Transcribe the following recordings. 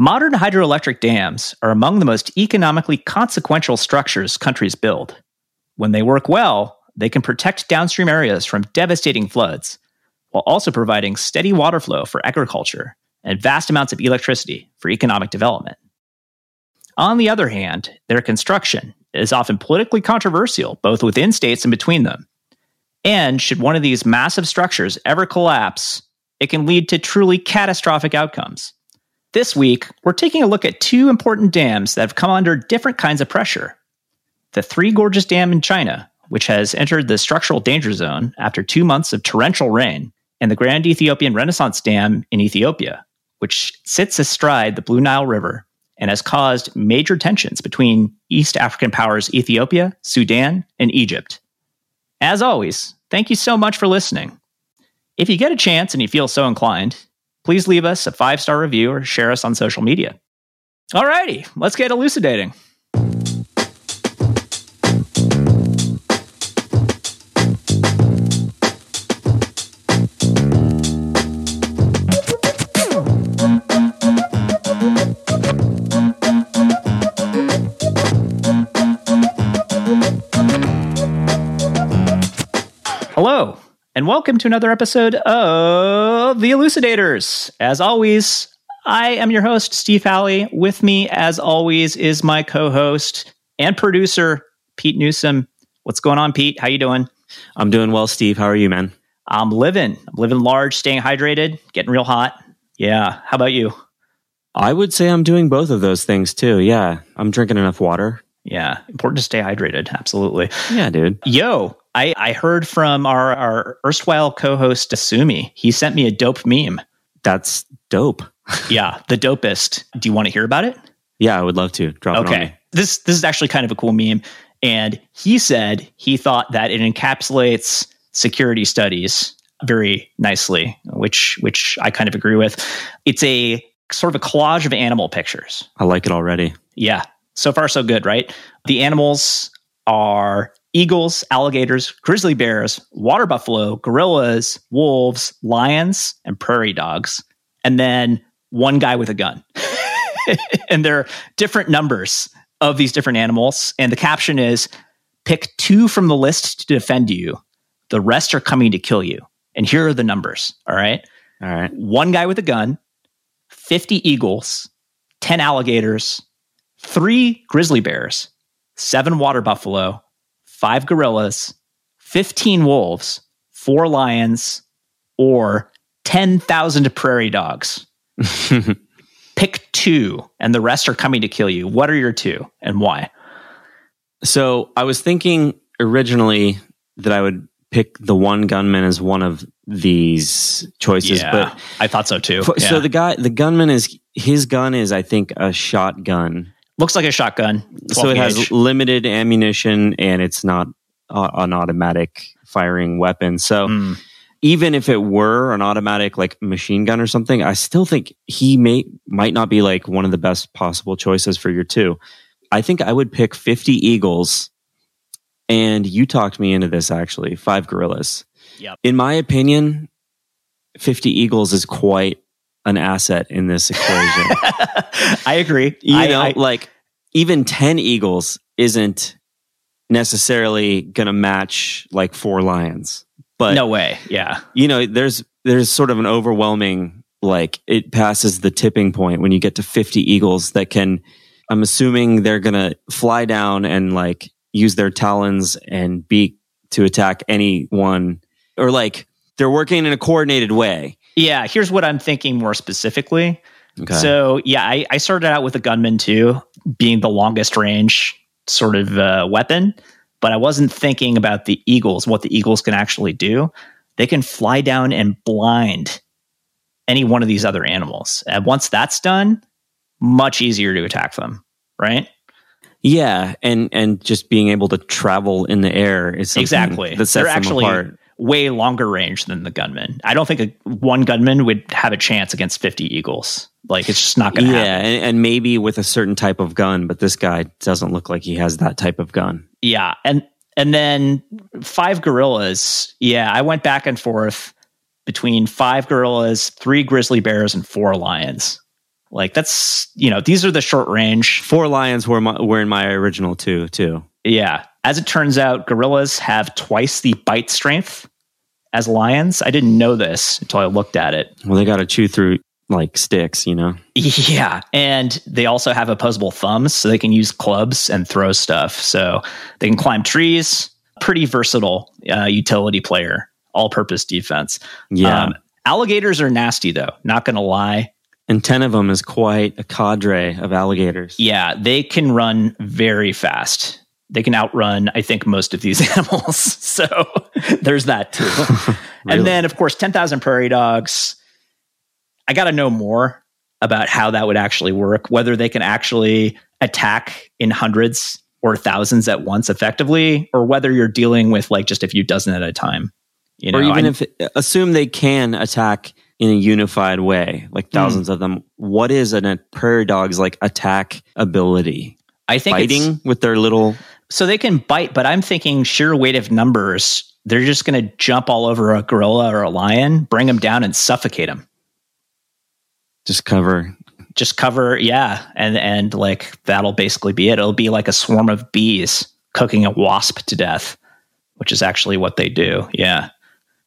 Modern hydroelectric dams are among the most economically consequential structures countries build. When they work well, they can protect downstream areas from devastating floods, while also providing steady water flow for agriculture and vast amounts of electricity for economic development. On the other hand, their construction is often politically controversial, both within states and between them. And should one of these massive structures ever collapse, it can lead to truly catastrophic outcomes. This week, we're taking a look at two important dams that have come under different kinds of pressure. The Three Gorges Dam in China, which has entered the structural danger zone after two months of torrential rain, and the Grand Ethiopian Renaissance Dam in Ethiopia, which sits astride the Blue Nile River and has caused major tensions between East African powers Ethiopia, Sudan, and Egypt. As always, thank you so much for listening. If you get a chance and you feel so inclined, please leave us a five star review or share us on social media. Alrighty, let's get elucidating. Hello, and welcome to another episode of The Elucidators. As always, I am your host, Steve Halley. With me, as always, is my co-host and producer, Pete Newsom. What's going on, Pete? How you doing? I'm doing well, Steve. How are you, man? I'm living. I'm living large, staying hydrated, getting real hot. Yeah. How about you? I would say I'm doing both of those things too. Yeah. I'm drinking enough water. Yeah. Important to stay hydrated. Absolutely. Yeah, dude. Yo, I, I heard from our, our erstwhile co-host Asumi. He sent me a dope meme. That's dope. yeah, the dopest. Do you want to hear about it? Yeah, I would love to. Drop it on Okay. This this is actually kind of a cool meme. And he said he thought that it encapsulates security studies very nicely, which which I kind of agree with. It's a sort of a collage of animal pictures. I like it already. Yeah. So far, so good, right? The animals are eagles, alligators, grizzly bears, water buffalo, gorillas, wolves, lions, and prairie dogs. And then one guy with a gun. and there are different numbers of these different animals. And the caption is pick two from the list to defend you. The rest are coming to kill you. And here are the numbers. All right All right. one guy with a gun, 50 eagles, 10 alligators, three grizzly bears, seven water buffalo, five gorillas, 15 wolves, four lions, or 10,000 prairie dogs. Pick two, and the rest are coming to kill you. What are your two and why? so I was thinking originally that I would pick the one gunman as one of these choices, but I thought so too. F- Yeah. So the guy, the gunman is his gun is, I think, a shotgun. Looks like a shotgun. So it has gauge. limited ammunition and it's not uh, an automatic firing weapon. So Mm. even if it were an automatic like machine gun or something, I still think he may might not be like one of the best possible choices for your two. I think I would pick 50 eagles and you talked me into this actually, five gorillas. Yep. In my opinion, 50 eagles is quite an asset in this equation. I agree. you I- know, I- like even 10 eagles isn't necessarily going to match like four lions. But no way. Yeah. you know, there's there's sort of an overwhelming like it passes the tipping point when you get to 50 eagles that can I'm assuming they're going to fly down and like use their talons and beak to attack anyone or like they're working in a coordinated way. Yeah. Here's what I'm thinking more specifically. Okay. So yeah, I, I started out with a gunman too, being the longest range sort of uh, weapon, but I wasn't thinking about the eagles, what the eagles can actually do. They can fly down and blind any one of these other animals. And once that's done, much easier to attack them, right? yeah, and and just being able to travel in the air is Exactly. that sets They're them actually apart. Way longer range than the gunman. I don't think a, one gunman would have a chance against 50 eagles. Like it's just not going to Yeah, happen. and, and maybe with a certain type of gun, but this guy doesn't look like he has that type of gun. Yeah, and and then five gorillas. Yeah, I went back and forth between five gorillas, three grizzly bears, and four lions. Like that's, you know, these are the short range. Four lions were my, were in my original two too. Yeah. As it turns out, gorillas have twice the bite strength as lions. I didn't know this until I looked at it. Well, they got to chew through like sticks, you know? Yeah. And they also have opposable thumbs, so they can use clubs and throw stuff. So they can climb trees. Pretty versatile uh, utility player, all purpose defense. Yeah. Um, alligators are nasty, though, not going to lie. and 10 of them is quite a cadre of alligators. Yeah, they can run very fast. They can outrun, I think, most of these animals. So there's that too. Really? And then, of course, 10,000 prairie dogs. I got to know more about how that would actually work, whether they can actually attack in hundreds or thousands at once effectively, or whether you're dealing with like just a few dozen at a time. You know, or even I- if assume they can attack in a unified way, like hmm. thousands of them. What is an, a prairie dog's like attack ability? I think it's- Fighting with their little So they can bite, but I'm thinking sheer weight of numbers, they're just going to jump all over a gorilla or a lion, bring them down and suffocate them. just cover. Just cover, yeah, and and like that'll basically be it. It'll be like a swarm of bees cooking a wasp to death, which is actually what they do. Yeah.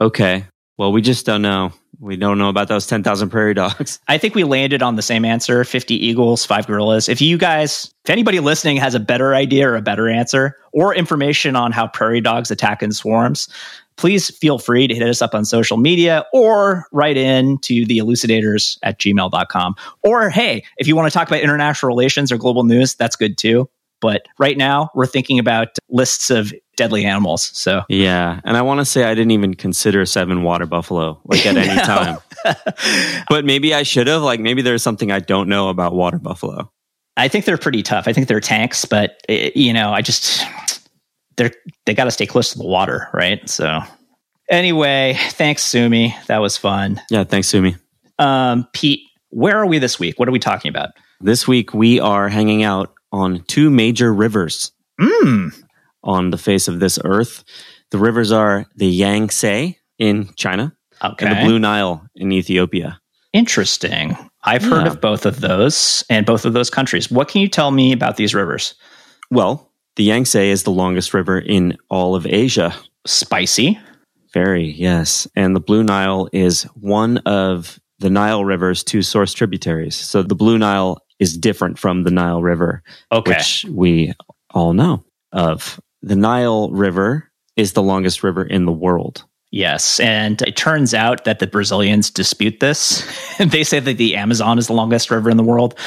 Okay. Well, we just don't know. We don't know about those 10,000 prairie dogs. I think we landed on the same answer 50 eagles, five gorillas. If you guys, if anybody listening has a better idea or a better answer or information on how prairie dogs attack in swarms, please feel free to hit us up on social media or write in to the elucidators at gmail.com. Or hey, if you want to talk about international relations or global news, that's good too. But right now, we're thinking about lists of deadly animals. So Yeah. And I want to say I didn't even consider seven water buffalo like at any time. But maybe I should have. Like maybe there's something I don't know about water buffalo. I think they're pretty tough. I think they're tanks, but eh, you know, I just they're they got to stay close to the water, right? So anyway, thanks, Sumi. That was fun. Yeah. Thanks, Sumi. Um, Pete, where are we this week? What are we talking about? This week we are hanging out on two major rivers Mm, on the face of this earth. The rivers are the Yangtze in China okay, and the Blue Nile in Ethiopia. interesting. I've heard Yeah. of both of those and both of those countries. What can you tell me about these rivers? Well, the Yangtze is the longest river in all of Asia. Spicy. Very, yes. And the Blue Nile is one of the Nile River's two source tributaries. So the Blue Nile is different from the Nile River, Okay. which we all know of. The Nile River is the longest river in the world. Yes, and it turns out that the Brazilians dispute this. They say that the Amazon is the longest river in the world.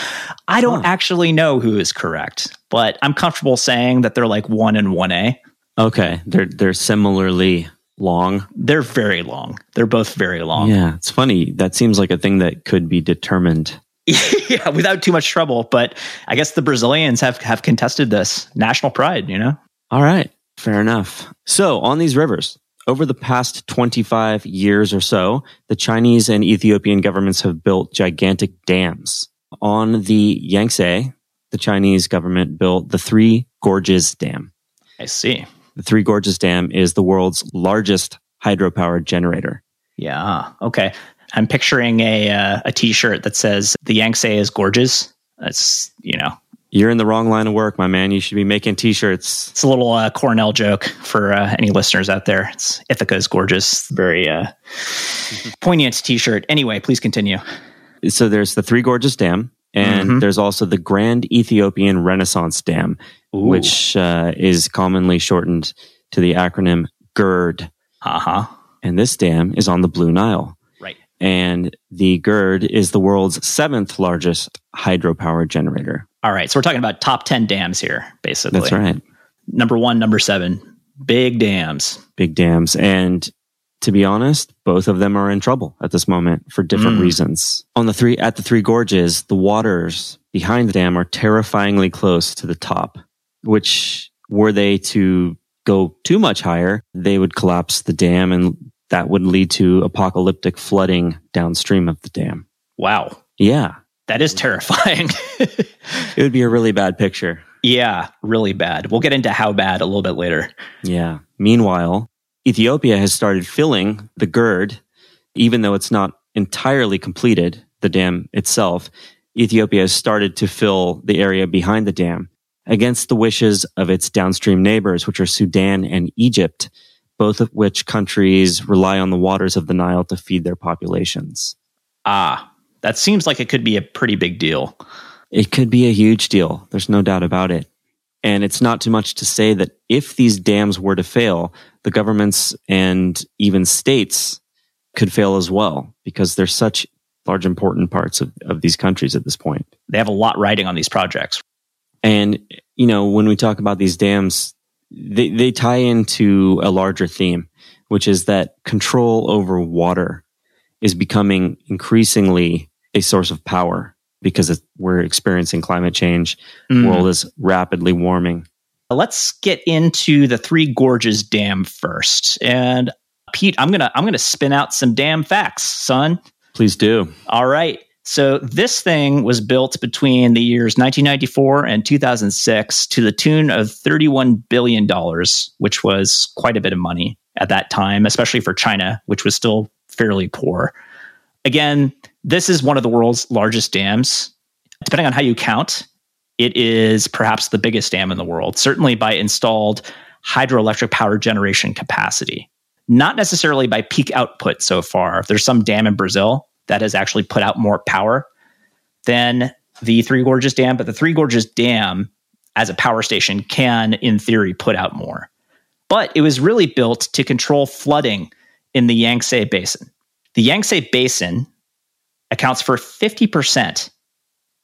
I don't Huh. actually know who is correct, but I'm comfortable saying that they're like 1 and 1A. Okay, they're they're similarly long. They're very long. They're both very long. Yeah, it's funny. That seems like a thing that could be determined. yeah, without too much trouble, but I guess the Brazilians have have contested this. National pride, you know. All right, fair enough. So, on these rivers, over the past 25 years or so, the Chinese and Ethiopian governments have built gigantic dams. On the Yangtze, the Chinese government built the Three Gorges Dam. I see. The Three Gorges Dam is the world's largest hydropower generator. Yeah. Okay. I'm picturing a uh, a T-shirt that says "The Yangtze is gorgeous." That's you know You're in the wrong line of work, my man. You should be making t-shirts. It's a little uh, Cornell joke for uh, any listeners out there. It's Ithaca is gorgeous. Very uh, poignant T-shirt. Anyway, please continue. So there's the Three Gorges Dam, and Mhm. there's also the Grand Ethiopian Renaissance Dam, Ooh. which uh, is commonly shortened to the acronym GERD. uh huh. And this dam is on the Blue Nile. And the GERD is the world's seventh largest hydropower generator. All right. So we're talking about top ten dams here, basically. That's right. Number one, number seven, big dams. Big dams. And to be honest, both of them are in trouble at this moment for different Mm. reasons. On the three, at the three gorges, the waters behind the dam are terrifyingly close to the top, which were they to go too much higher, they would collapse the dam and that would lead to apocalyptic flooding downstream of the dam. Wow, Yeah. that is terrifying. It would be a really bad picture. yeah, really bad. We'll get into how bad a little bit later. Yeah. Meanwhile, Ethiopia has started filling the GERD, even though it's not entirely completed, the dam itself. Ethiopia has started to fill the area behind the dam against the wishes of its downstream neighbors, which are Sudan and Egypt, both of which countries rely on the waters of the Nile to feed their populations. Ah, that seems like it could be a pretty big deal. It could be a huge deal. There's no doubt about it. And it's not too much to say that if these dams were to fail, the governments and even states could fail as well because they're such large, important parts of, of these countries at this point. They have a lot riding on these projects. And, you know, when we talk about these dams, they, they tie into a larger theme, which is that control over water is becoming increasingly a source of power because we're experiencing climate change. Mm. The world is rapidly warming. Let's get into the Three Gorges Dam first. And Pete, I'm gonna I'm gonna spin out some damn facts, son. Please do. All right. So this thing was built between the years 1994 and 2006 to the tune of 31 billion dollars, which was quite a bit of money at that time, especially for China, which was still fairly poor. Again, this is one of the world's largest dams. Depending on how you count, it is perhaps the biggest dam in the world, certainly by installed hydroelectric power generation capacity. Not necessarily by peak output so far. There's some dam in Brazil that has actually put out more power than the Three Gorges Dam, but the Three Gorges Dam as a power station can, in theory, put out more. But it was really built to control flooding in the Yangtze Basin. The Yangtze Basin accounts for 50%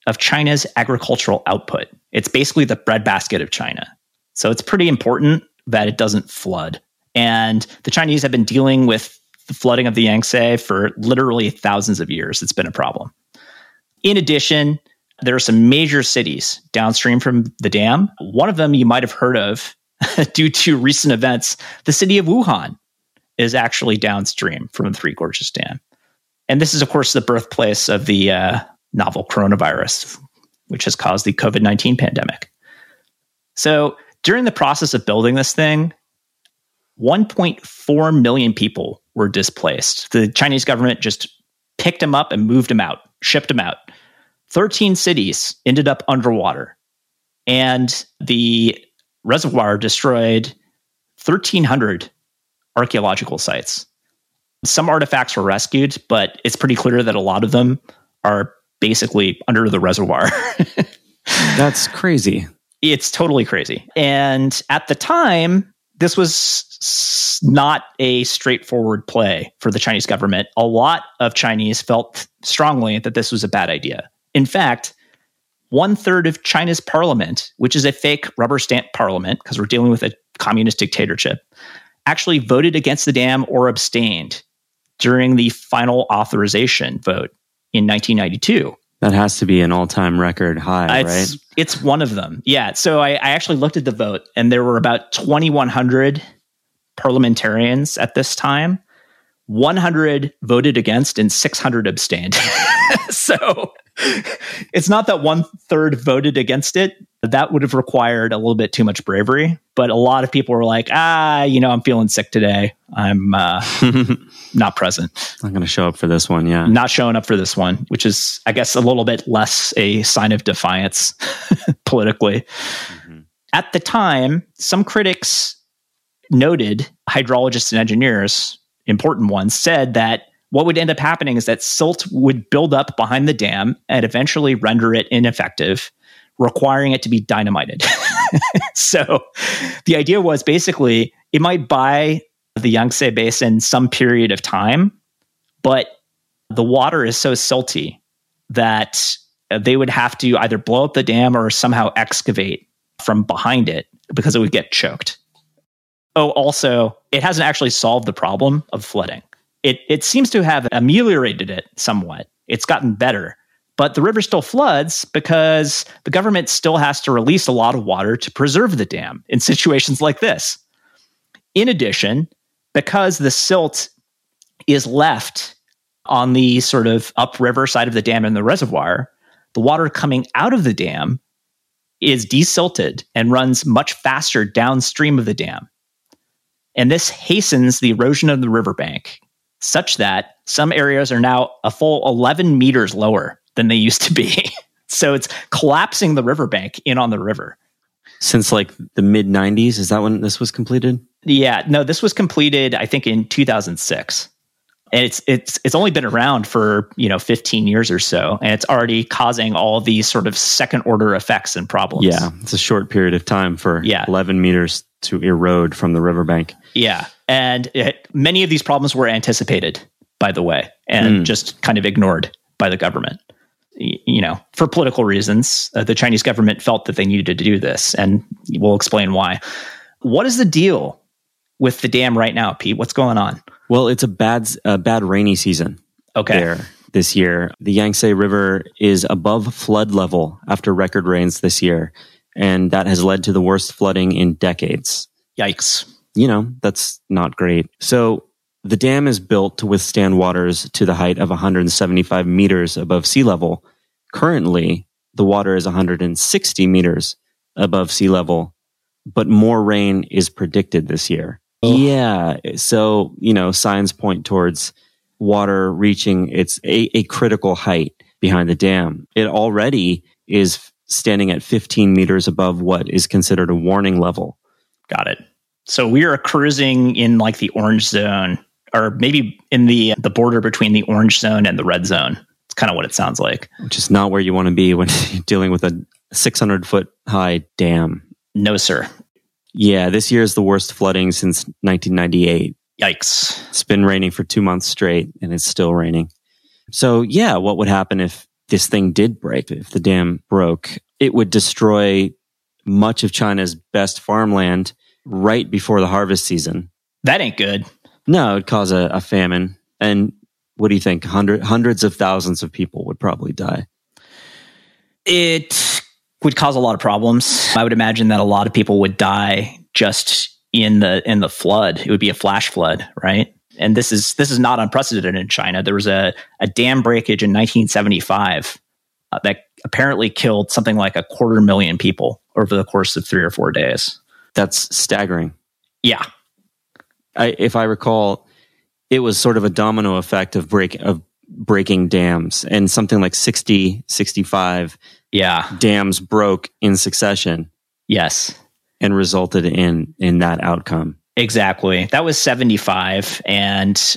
of China's agricultural output. It's basically the breadbasket of China. So it's pretty important that it doesn't flood. And the Chinese have been dealing with the flooding of the Yangtze for literally thousands of years. It's been a problem. In addition, there are some major cities downstream from the dam. One of them you might have heard of due to recent events. The city of Wuhan is actually downstream from the Three Gorges Dam. And this is, of course, the birthplace of the uh, novel coronavirus, which has caused the COVID 19 pandemic. So during the process of building this thing, 1.4 million people were displaced. The Chinese government just picked them up and moved them out, shipped them out. 13 cities ended up underwater. And the reservoir destroyed 1,300 archaeological sites. Some artifacts were rescued, but it's pretty clear that a lot of them are basically under the reservoir. That's crazy. It's totally crazy. And at the time, this was not a straightforward play for the Chinese government. A lot of Chinese felt strongly that this was a bad idea. In fact, one third of China's parliament, which is a fake rubber stamp parliament because we're dealing with a communist dictatorship, actually voted against the dam or abstained during the final authorization vote in 1992. That has to be an all-time record high, it's, right? It's one of them. Yeah. So I, I actually looked at the vote, and there were about 2,100 parliamentarians at this time. 100 voted against, and 600 abstained. so it's not that one third voted against it. That would have required a little bit too much bravery. But a lot of people were like, ah, you know, I'm feeling sick today. I'm uh, not present. I'm going to show up for this one. Yeah. Not showing up for this one, which is, I guess, a little bit less a sign of defiance politically. Mm-hmm. At the time, some critics noted, hydrologists and engineers, important ones, said that what would end up happening is that silt would build up behind the dam and eventually render it ineffective, requiring it to be dynamited. so the idea was basically it might buy the Yangtze Basin some period of time, but the water is so silty that they would have to either blow up the dam or somehow excavate from behind it because it would get choked. Oh, also, it hasn't actually solved the problem of flooding it, it seems to have ameliorated it somewhat. It's gotten better. But the river still floods because the government still has to release a lot of water to preserve the dam in situations like this. In addition, because the silt is left on the sort of upriver side of the dam in the reservoir, the water coming out of the dam is desilted and runs much faster downstream of the dam. And this hastens the erosion of the riverbank such that some areas are now a full 11 meters lower than they used to be. so it's collapsing the riverbank in on the river. Since like the mid 90s, is that when this was completed? Yeah, no, this was completed I think in 2006 and it's it's it's only been around for you know 15 years or so and it's already causing all these sort of second order effects and problems. Yeah it's a short period of time for yeah. 11 meters to erode from the riverbank. Yeah and it, many of these problems were anticipated by the way and mm. just kind of ignored by the government. You know for political reasons uh, the chinese government felt that they needed to do this and we'll explain why. What is the deal with the dam right now pete? What's going on well, it's a bad, a bad rainy season. Okay. There this year, the Yangtze River is above flood level after record rains this year, and that has led to the worst flooding in decades. Yikes! You know that's not great. So the dam is built to withstand waters to the height of 175 meters above sea level. Currently, the water is 160 meters above sea level, but more rain is predicted this year. Yeah. So, you know, signs point towards water reaching its a, a critical height behind the dam. It already is standing at 15 meters above what is considered a warning level. Got it. So we are cruising in like the orange zone or maybe in the the border between the orange zone and the red zone. It's kind of what it sounds like. Which is not where you want to be when you're dealing with a 600 foot high dam. No, sir. Yeah, this year is the worst flooding since 1998. Yikes. It's been raining for two months straight and it's still raining. So, yeah, what would happen if this thing did break? If the dam broke, it would destroy much of China's best farmland right before the harvest season. That ain't good. No, it'd cause a, a famine. And what do you think? Hundred, hundreds of thousands of people would probably die. It would cause a lot of problems. I would imagine that a lot of people would die just in the in the flood. It would be a flash flood, right? And this is this is not unprecedented in China. There was a, a dam breakage in 1975 uh, that apparently killed something like a quarter million people over the course of three or four days. That's staggering. Yeah. I, if I recall, it was sort of a domino effect of break of breaking dams and something like 60, 65 yeah. dams broke in succession yes. and resulted in in that outcome. Exactly. That was 75 and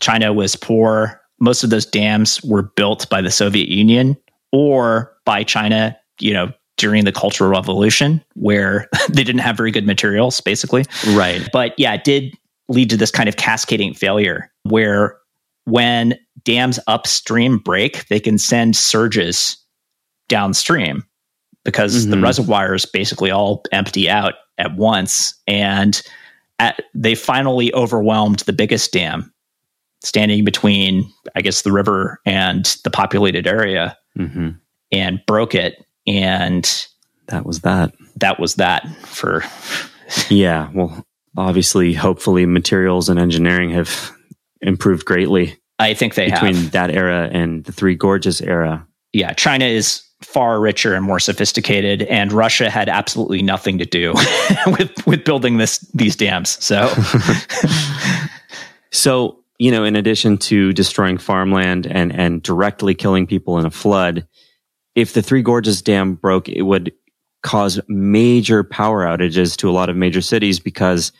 china was poor. Most of those dams were built by the soviet union or by china you know during the cultural revolution where they didn't have very good materials basically. Right. But yeah it did lead to this kind of cascading failure where when dams upstream break they can send surges downstream because mm-hmm. the reservoirs basically all empty out at once. And at, they finally overwhelmed the biggest dam standing between, I guess, the river and the populated area mm-hmm. and broke it. And that was that. That was that for. yeah. Well, obviously, hopefully, materials and engineering have improved greatly. I think they between have. that era and the Three Gorges era. Yeah, China is far richer and more sophisticated, and Russia had absolutely nothing to do with with building this these dams. So, so you know, in addition to destroying farmland and and directly killing people in a flood, if the Three Gorges Dam broke, it would cause major power outages to a lot of major cities because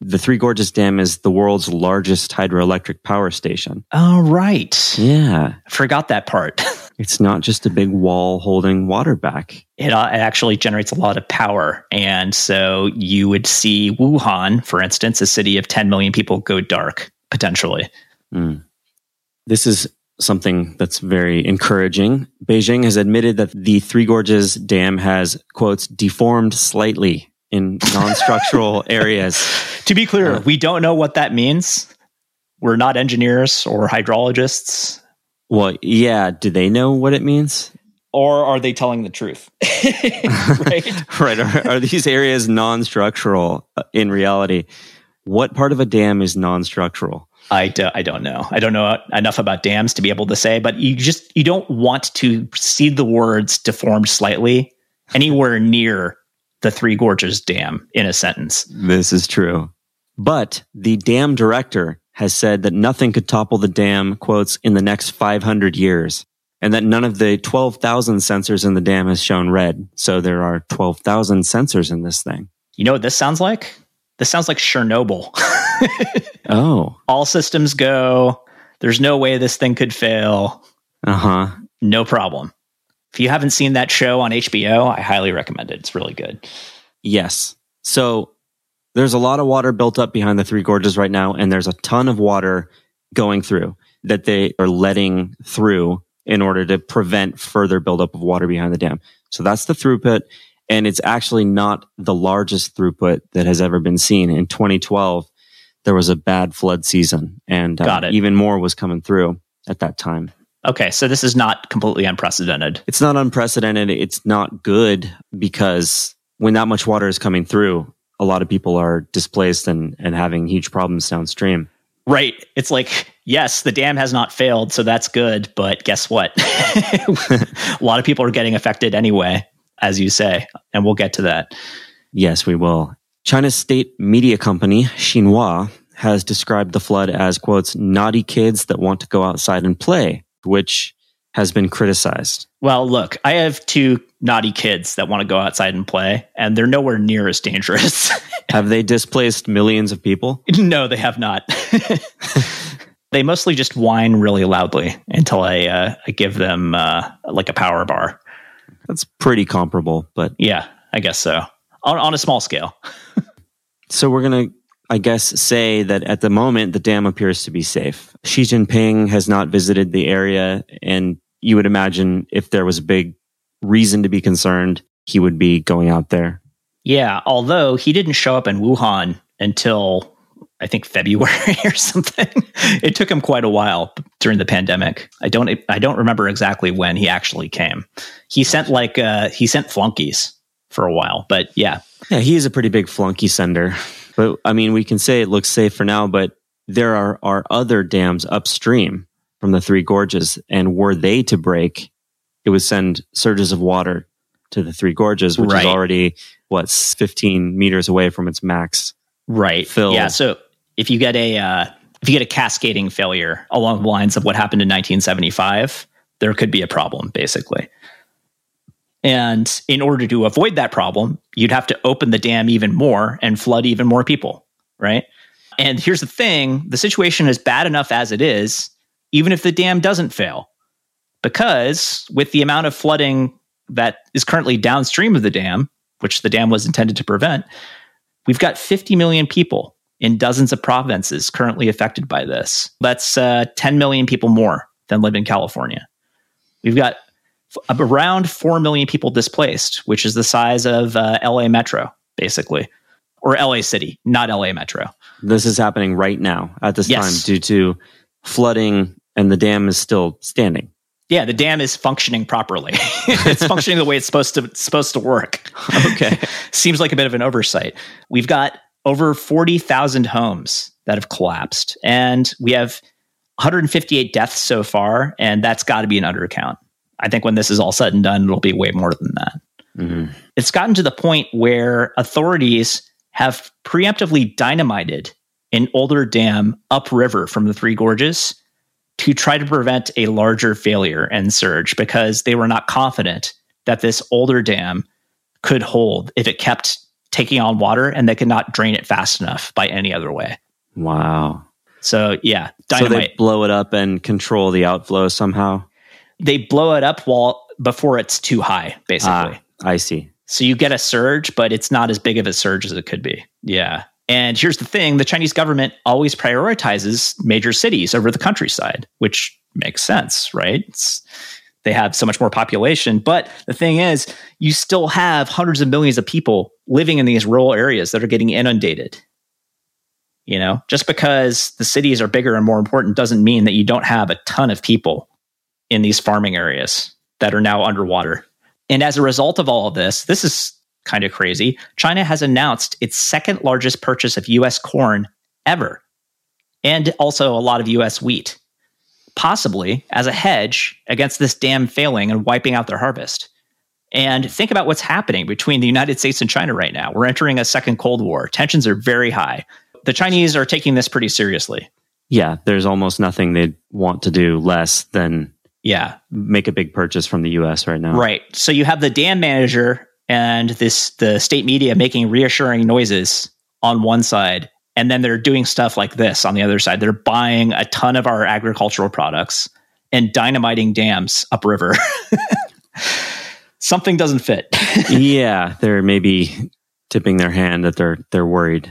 the Three Gorges Dam is the world's largest hydroelectric power station. Oh, right. Yeah. Forgot that part. it's not just a big wall holding water back. It, uh, it actually generates a lot of power. And so you would see Wuhan, for instance, a city of 10 million people, go dark potentially. Mm. This is something that's very encouraging. Beijing has admitted that the Three Gorges Dam has, quotes, deformed slightly in non-structural areas. To be clear, uh, we don't know what that means. We're not engineers or hydrologists. Well, yeah. Do they know what it means? Or are they telling the truth? right. right. Are, are these areas non-structural uh, in reality? What part of a dam is non-structural? I, do, I don't know. I don't know enough about dams to be able to say, but you just you don't want to see the words deformed slightly anywhere near the Three Gorges Dam in a sentence. This is true. But the dam director has said that nothing could topple the dam, quotes, in the next 500 years. and that none of the 12,000 sensors in the dam has shown red. So there are 12,000 sensors in this thing. You know what this sounds like? This sounds like Chernobyl. oh. All systems go. There's no way this thing could fail. Uh huh. No problem. If you haven't seen that show on HBO, I highly recommend it. It's really good. Yes. So there's a lot of water built up behind the Three Gorges right now, and there's a ton of water going through that they are letting through in order to prevent further buildup of water behind the dam. So that's the throughput. And it's actually not the largest throughput that has ever been seen. In 2012, there was a bad flood season and uh, even more was coming through at that time. Okay, so this is not completely unprecedented. It's not unprecedented. It's not good because when that much water is coming through, a lot of people are displaced and, and having huge problems downstream. Right. It's like, yes, the dam has not failed, so that's good. But guess what? a lot of people are getting affected anyway, as you say. And we'll get to that. Yes, we will. China's state media company, Xinhua, has described the flood as, quotes, naughty kids that want to go outside and play, which has been criticized. Well, look, I have two naughty kids that want to go outside and play, and they're nowhere near as dangerous. have they displaced millions of people? No, they have not. they mostly just whine really loudly until I, uh, I give them uh, like a power bar. That's pretty comparable, but yeah, I guess so on, on a small scale. so we're gonna I guess, say that at the moment the dam appears to be safe. Xi Jinping has not visited the area, and you would imagine if there was a big reason to be concerned, he would be going out there. Yeah, although he didn't show up in Wuhan until I think February or something. it took him quite a while during the pandemic. I don't I don't remember exactly when he actually came. He sent like uh, he sent flunkies for a while, but yeah. Yeah, he is a pretty big flunky sender. But I mean, we can say it looks safe for now, but there are, are other dams upstream from the Three Gorges. And were they to break, it would send surges of water to the Three Gorges, which right. is already, what, 15 meters away from its max. Right. Fill. Yeah. So if you get a, uh, if you get a cascading failure along the lines of what happened in 1975, there could be a problem, basically. And in order to avoid that problem, you'd have to open the dam even more and flood even more people, right? And here's the thing the situation is bad enough as it is even if the dam doesn't fail. Because with the amount of flooding that is currently downstream of the dam, which the dam was intended to prevent, we've got 50 million people in dozens of provinces currently affected by this. That's uh, 10 million people more than live in California. We've got f- around 4 million people displaced, which is the size of uh, LA Metro, basically, or LA City, not LA Metro. This is happening right now at this yes. time due to flooding and the dam is still standing. Yeah, the dam is functioning properly. it's functioning the way it's supposed to supposed to work. Okay. Seems like a bit of an oversight. We've got over 40,000 homes that have collapsed and we have 158 deaths so far and that's got to be an undercount. I think when this is all said and done it'll be way more than that. Mm-hmm. It's gotten to the point where authorities have preemptively dynamited an older dam upriver from the Three Gorges to try to prevent a larger failure and surge because they were not confident that this older dam could hold if it kept taking on water and they could not drain it fast enough by any other way. Wow. So yeah, dynamite. So they blow it up and control the outflow somehow. They blow it up while before it's too high, basically. Ah, I see. So you get a surge, but it's not as big of a surge as it could be. Yeah. And here's the thing the Chinese government always prioritizes major cities over the countryside, which makes sense, right? It's, they have so much more population. But the thing is, you still have hundreds of millions of people living in these rural areas that are getting inundated. You know, just because the cities are bigger and more important doesn't mean that you don't have a ton of people in these farming areas that are now underwater. And as a result of all of this, this is kind of crazy, China has announced its second largest purchase of US corn ever, and also a lot of US wheat, possibly as a hedge against this dam failing and wiping out their harvest. And think about what's happening between the United States and China right now. We're entering a second Cold War. Tensions are very high. The Chinese are taking this pretty seriously. Yeah, there's almost nothing they'd want to do less than Yeah. make a big purchase from the US right now. Right. So you have the dam manager and this the state media making reassuring noises on one side and then they're doing stuff like this on the other side. They're buying a ton of our agricultural products and dynamiting dams upriver. Something doesn't fit. yeah, they're maybe tipping their hand that they're they're worried.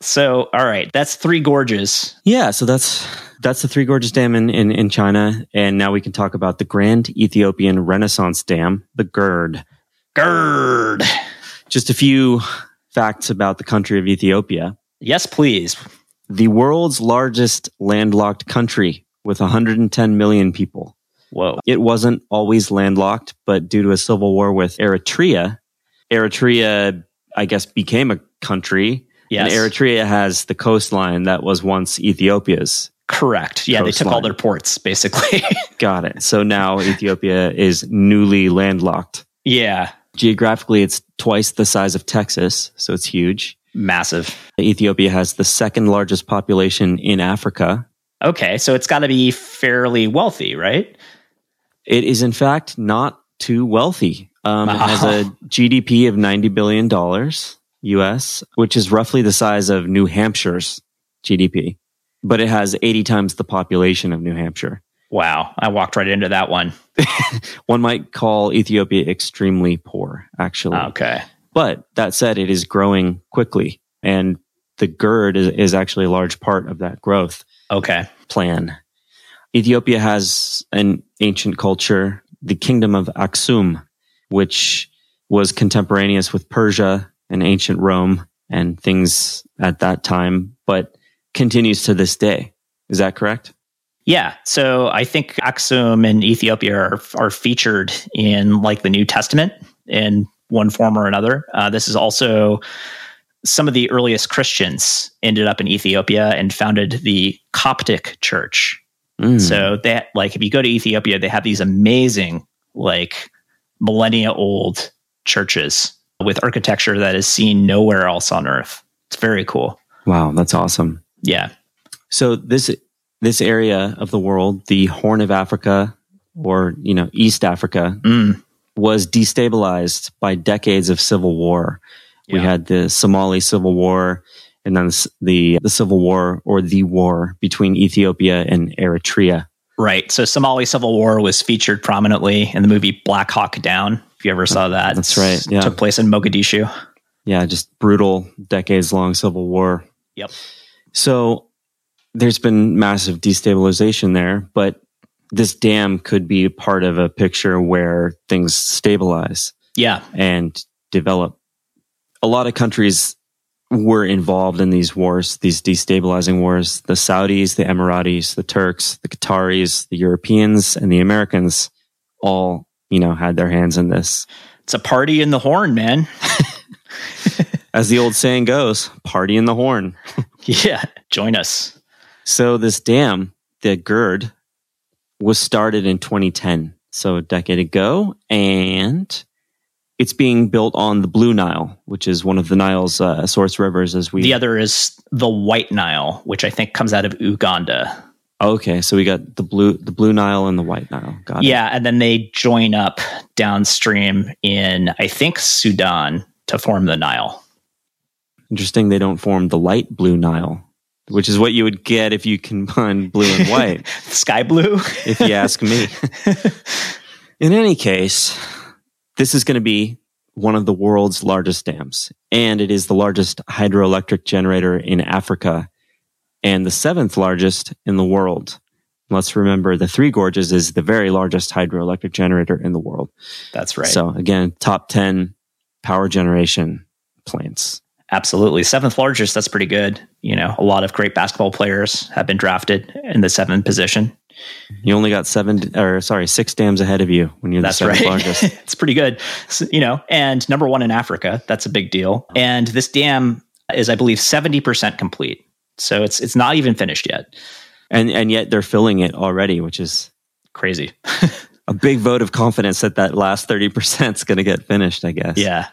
So, all right, that's three gorges. Yeah, so that's that's the Three Gorges Dam in, in, in China. And now we can talk about the Grand Ethiopian Renaissance Dam, the GERD. GERD. Just a few facts about the country of Ethiopia. Yes, please. The world's largest landlocked country with 110 million people. Whoa. It wasn't always landlocked, but due to a civil war with Eritrea, Eritrea, I guess, became a country. Yes. And Eritrea has the coastline that was once Ethiopia's. Correct. Yeah, they took all their ports, basically. Got it. So now Ethiopia is newly landlocked. yeah, Geographically, it's twice the size of Texas, so it's huge. massive. Ethiopia has the second largest population in Africa. Okay, so it's got to be fairly wealthy, right? It is, in fact, not too wealthy. Um, It has a GDP of $90 billion US, which is roughly the size of New Hampshire's GDP, but it has 80 times the population of New Hampshire. Wow, I walked right into that one. One might call Ethiopia extremely poor, actually. Okay. But that said, it is growing quickly. And the GERD is, is actually a large part of that growth Okay. plan. Ethiopia has an ancient culture, the kingdom of Aksum, which was contemporaneous with Persia and ancient Rome and things at that time, but continues to this day. Is that correct? Yeah. So I think Aksum and Ethiopia are, are featured in like the New Testament in one form or another. Uh, this is also some of the earliest Christians ended up in Ethiopia and founded the Coptic Church. Mm. So that like if you go to Ethiopia, they have these amazing like millennia old churches with architecture that is seen nowhere else on earth. It's very cool. wow, that's awesome. Yeah. So this this area of the world, the Horn of Africa or, you know, East Africa, Mm. was destabilized by decades of civil war. We had the Somali civil war and then the the civil war or the war between Ethiopia and Eritrea. Right. So Somali Civil War was featured prominently in the movie Black Hawk Down. If you ever saw that, That's right, yeah. Took place in Mogadishu. Yeah, just brutal decades long civil war. Yep. So there's been massive destabilization there, but this dam could be part of a picture where things stabilize. Yeah. and develop. A lot of countries were involved in these wars, these destabilizing wars. The Saudis, the Emiratis, the Turks, the Qataris, the Europeans, and the Americans all, you know, had their hands in this. It's a party in the horn, man. As the old saying goes, party in the horn. yeah. Join us. So this dam, the GERD, was started in 2010, so a decade ago, and it's being built on the Blue Nile, which is one of the Nile's uh, source rivers. As we The other is the White Nile, which I think comes out of Uganda. okay, so we got the blue, the Blue Nile and the White Nile. Got it. Yeah. And then they join up downstream in, I think, Sudan to form the Nile. Interesting. They don't form the light Blue Nile, which is what you would get if you combine blue and white. Sky blue. if you ask me. In any case, this is going to be one of the world's largest dams, and it is the largest hydroelectric generator in Africa and the seventh largest in the world. Let's remember the Three Gorges is the very largest hydroelectric generator in the world. That's right. So again, top 10 power generation plants. Absolutely. Seventh largest, that's pretty good. You know, a lot of great basketball players have been drafted in the seventh position. You only got seven or sorry, six dams ahead of you when you're That's the seventh right. largest. it's pretty good. So, you know, and number one in Africa, that's a big deal. And this dam is, I believe, 70% complete. So it's it's not even finished yet. And and yet they're filling it already, which is Crazy. a big vote of confidence that that last 30% is going to get finished, I guess. yeah.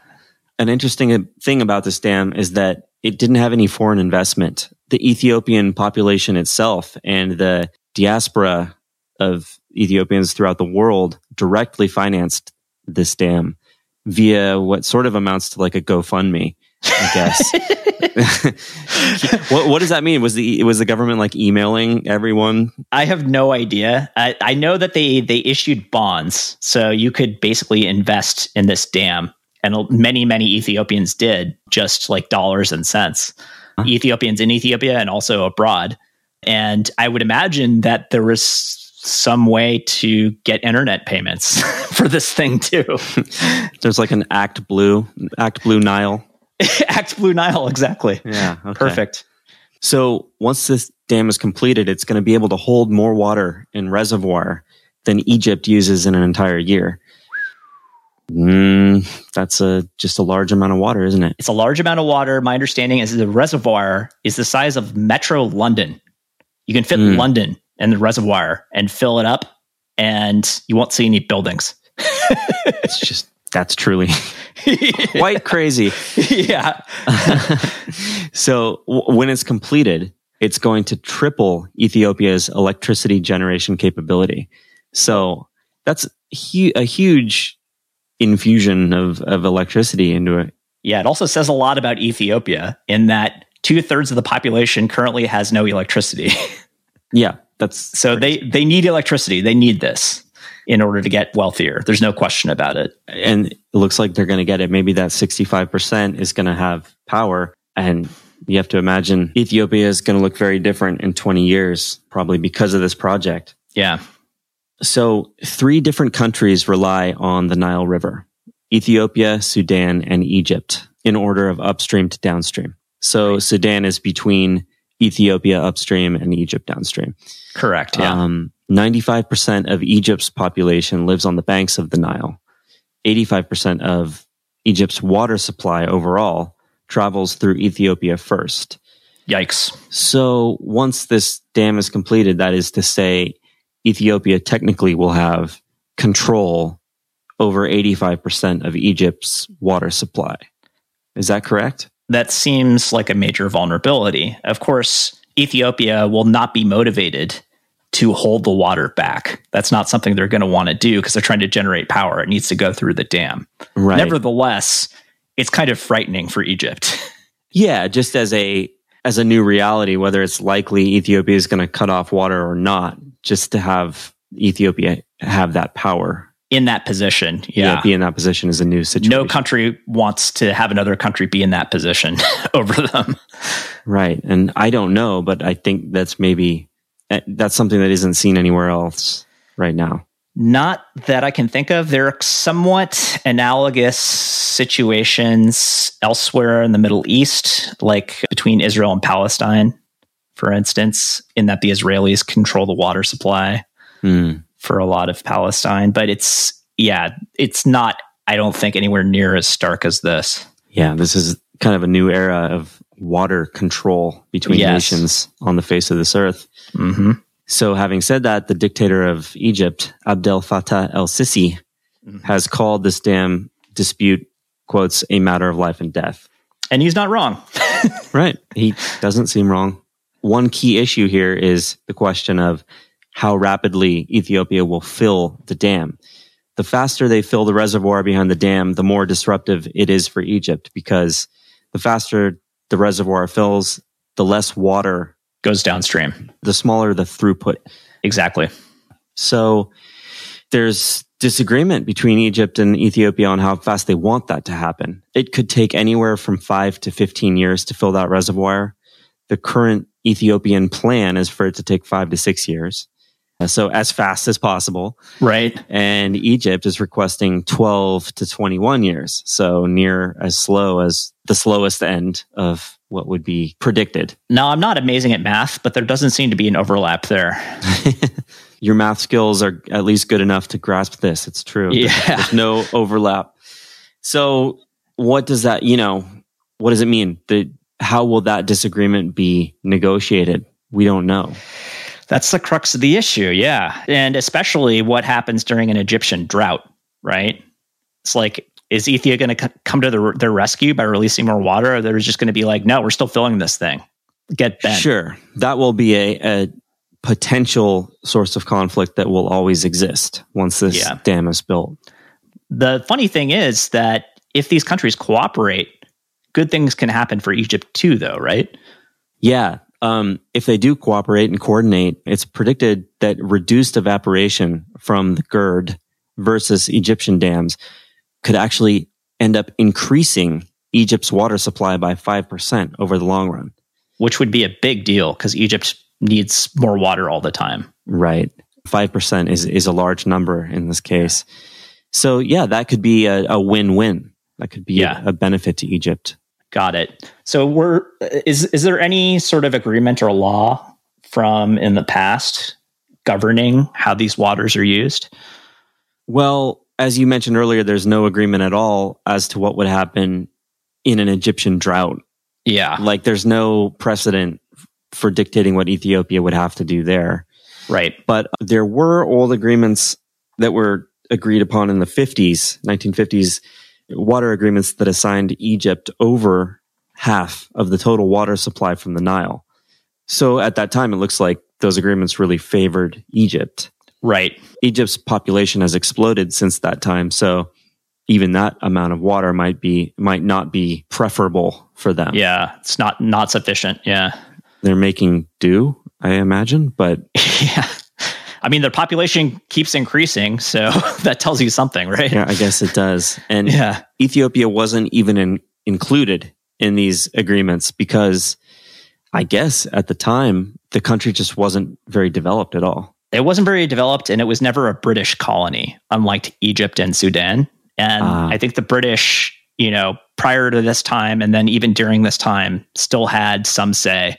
An interesting thing about this dam is that it didn't have any foreign investment. The Ethiopian population itself and the diaspora of Ethiopians throughout the world directly financed this dam via what sort of amounts to like a GoFundMe, I guess. what, what does that mean? Was the was the government like emailing everyone? I have no idea. I, I know that they they issued bonds, so you could basically invest in this dam, and many many Ethiopians did, just like dollars and cents. Huh? Ethiopians in Ethiopia and also abroad, and I would imagine that there was some way to get internet payments for this thing too. There's like an Act Blue, Act Blue Nile. Act Blue Nile, exactly. Yeah. Okay. Perfect. So once this dam is completed, it's going to be able to hold more water in reservoir than Egypt uses in an entire year. Mm, that's a just a large amount of water, isn't it? It's a large amount of water. My understanding is the reservoir is the size of Metro London. You can fit mm. London in the reservoir and fill it up, and you won't see any buildings. it's just that's truly quite crazy. yeah. so w- when it's completed, it's going to triple Ethiopia's electricity generation capability. So that's hu- a huge infusion of, of electricity into it. Yeah, it also says a lot about Ethiopia in that two thirds of the population currently has no electricity. yeah, that's so crazy. they they need electricity. They need this in order to get wealthier. There's no question about it. And it looks like they're going to get it. Maybe that 65% is going to have power. And you have to imagine Ethiopia is going to look very different in 20 years, probably because of this project. Yeah. So three different countries rely on the Nile River Ethiopia, Sudan, and Egypt in order of upstream to downstream. So right. Sudan is between Ethiopia upstream and Egypt downstream. Correct. Yeah. Um, 95% of Egypt's population lives on the banks of the Nile. 85% of Egypt's water supply overall travels through Ethiopia first. Yikes. So once this dam is completed, that is to say, Ethiopia technically will have control over 85% of Egypt's water supply. Is that correct? That seems like a major vulnerability. Of course, Ethiopia will not be motivated to hold the water back. That's not something they're going to want to do because they're trying to generate power. It needs to go through the dam. Right. Nevertheless, it's kind of frightening for Egypt. yeah, just as a as a new reality, whether it's likely Ethiopia is going to cut off water or not, just to have Ethiopia have that power in that position. Yeah. yeah. be in that position is a new situation. No country wants to have another country be in that position over them. Right. And I don't know, but I think that's maybe Eh, that's something that isn't seen anywhere else right now. Not that I can think of. There are somewhat analogous situations elsewhere in the Middle East, like between Israel and Palestine, for instance, in that the Israelis control the water supply mm. for a lot of Palestine. But it's, yeah, it's not, I don't think, anywhere near as stark as this. Yeah, this is kind of a new era of water control between yes. nations on the face of this earth. Mm-hmm. So, having said that, the dictator of Egypt, Abdel Fattah el Sisi, mm-hmm. has called this dam dispute, quotes, a matter of life and death. And he's not wrong. right. He doesn't seem wrong. One key issue here is the question of how rapidly Ethiopia will fill the dam. The faster they fill the reservoir behind the dam, the more disruptive it is for Egypt because the faster the reservoir fills, the less water goes downstream. The smaller the throughput. Exactly. So there's disagreement between Egypt and Ethiopia on how fast they want that to happen. It could take anywhere from five to 15 years to fill that reservoir. The current Ethiopian plan is for it to take five to six years. Uh, so as fast as possible. Right. And Egypt is requesting 12 to 21 years. So near as slow as the slowest end of what would be predicted. Now, I'm not amazing at math, but there doesn't seem to be an overlap there. Your math skills are at least good enough to grasp this. It's true. Yeah. There's no overlap. So what does that, you know, what does it mean? The, how will that disagreement be negotiated? We don't know. That's the crux of the issue, yeah. And especially what happens during an Egyptian drought, right? It's like, is Ethiopia going to come to the, their rescue by releasing more water? Or they're just going to be like, no, we're still filling this thing. Get bent. Sure. That will be a, a potential source of conflict that will always exist once this Yeah. dam is built. The funny thing is that if these countries cooperate, good things can happen for Egypt too, though, right? Yeah. Um, if they do cooperate and coordinate, it's predicted that reduced evaporation from the GERD versus Egyptian dams could actually end up increasing Egypt's water supply by 5% over the long run. Which would be a big deal because Egypt needs more water all the time. Right. 5% is, is a large number in this case. So yeah, that could be a, a win-win. That could be Yeah. a, a benefit to Egypt. Got it. So we're is is there any sort of agreement or law from in the past governing how these waters are used? Well, as you mentioned earlier, there's no agreement at all as to what would happen in an Egyptian drought. Yeah. Like there's no precedent for dictating what Ethiopia would have to do there. Right. But there were old agreements that were agreed upon in the 50s, 1950s, water agreements that assigned Egypt over half of the total water supply from the Nile. So at that time, it looks like those agreements really favored Egypt. Right. Egypt's population has exploded since that time. So even that amount of water might be, might not be preferable for them. Yeah. It's not not sufficient. Yeah. They're making do, I imagine, but yeah. I mean, their population keeps increasing, so that tells you something, right? yeah, I guess it does. And Yeah. Ethiopia wasn't even in, included in these agreements because I guess at the time, the country just wasn't very developed at all. It wasn't very developed and it was never a British colony, unlike Egypt and Sudan. And Ah. I think the British, you know, prior to this time and then even during this time, still had some say.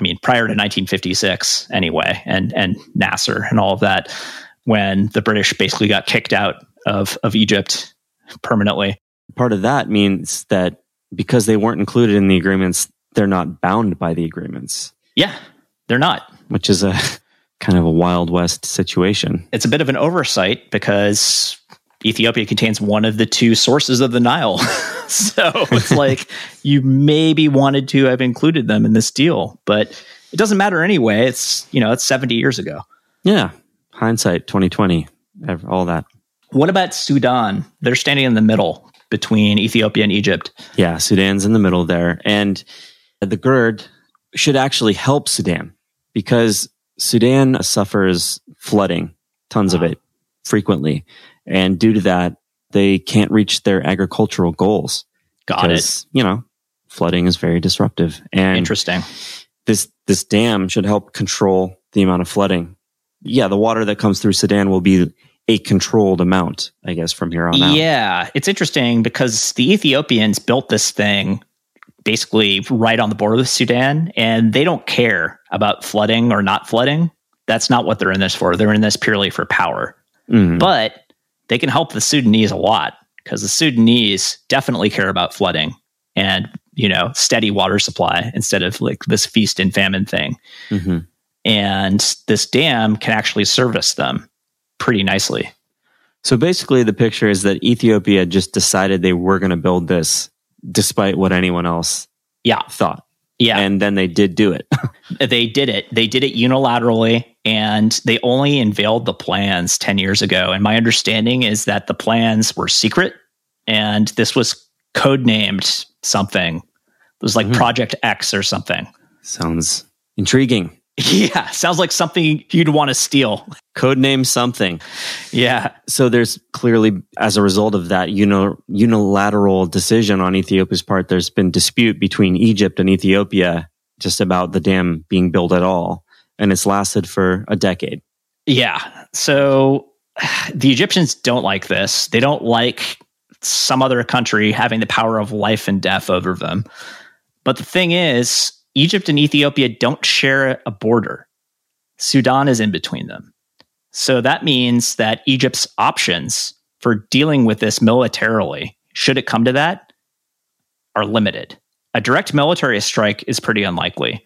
I mean, prior to 1956, anyway, and and Nasser and all of that, when the British basically got kicked out of of Egypt permanently. Part of that means that because they weren't included in the agreements, they're not bound by the agreements, Yeah, they're not. which is a kind of a Wild West situation. it's a bit of an oversight because Ethiopia contains one of the two sources of the Nile. so it's like you maybe wanted to have included them in this deal, but it doesn't matter anyway. It's, you know, it's 70 years ago. Yeah. Hindsight 2020, all that. What about Sudan? They're standing in the middle between Ethiopia and Egypt. Yeah, Sudan's in the middle there. And the GERD should actually help Sudan because Sudan suffers flooding, tons of it frequently. And due to that, they can't reach their agricultural goals. Got it. You know, flooding is very disruptive. And Interesting. this, this dam should help control the amount of flooding. Yeah, the water that comes through Sudan will be a controlled amount, I guess, from here on out. Yeah, it's interesting because the Ethiopians built this thing basically right on the border with Sudan, and they don't care about flooding or not flooding. That's not what they're in this for. They're in this purely for power. Mhm. But they can help the Sudanese a lot because the Sudanese definitely care about flooding and, you know, steady water supply instead of like this feast and famine thing. Mhm. And this dam can actually service them pretty nicely. So basically, the picture is that Ethiopia just decided they were going to build this despite what anyone else Yeah. thought. Yeah. And then they did do it. they did it. They did it unilaterally and they only unveiled the plans 10 years ago. And my understanding is that the plans were secret and this was codenamed something. It was like Mhm. Project X or something. Sounds intriguing. Yeah, sounds like something you'd want to steal. Codename something. Yeah. So there's clearly, as a result of that uni- unilateral decision on Ethiopia's part, there's been dispute between Egypt and Ethiopia just about the dam being built at all. And it's lasted for a decade. Yeah. So the Egyptians don't like this. They don't like some other country having the power of life and death over them. But the thing is, Egypt and Ethiopia don't share a border. Sudan is in between them. So that means that Egypt's options for dealing with this militarily, should it come to that, are limited. A direct military strike is pretty unlikely.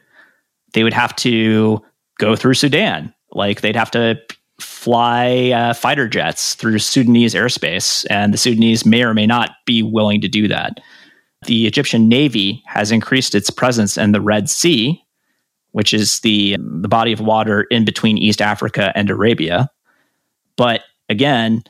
They would have to go through Sudan. Like they'd have to fly uh, fighter jets through Sudanese airspace, and the Sudanese may or may not be willing to do that. The Egyptian Navy has increased its presence in the Red Sea, which is the the body of water in between East Africa and Arabia. But again,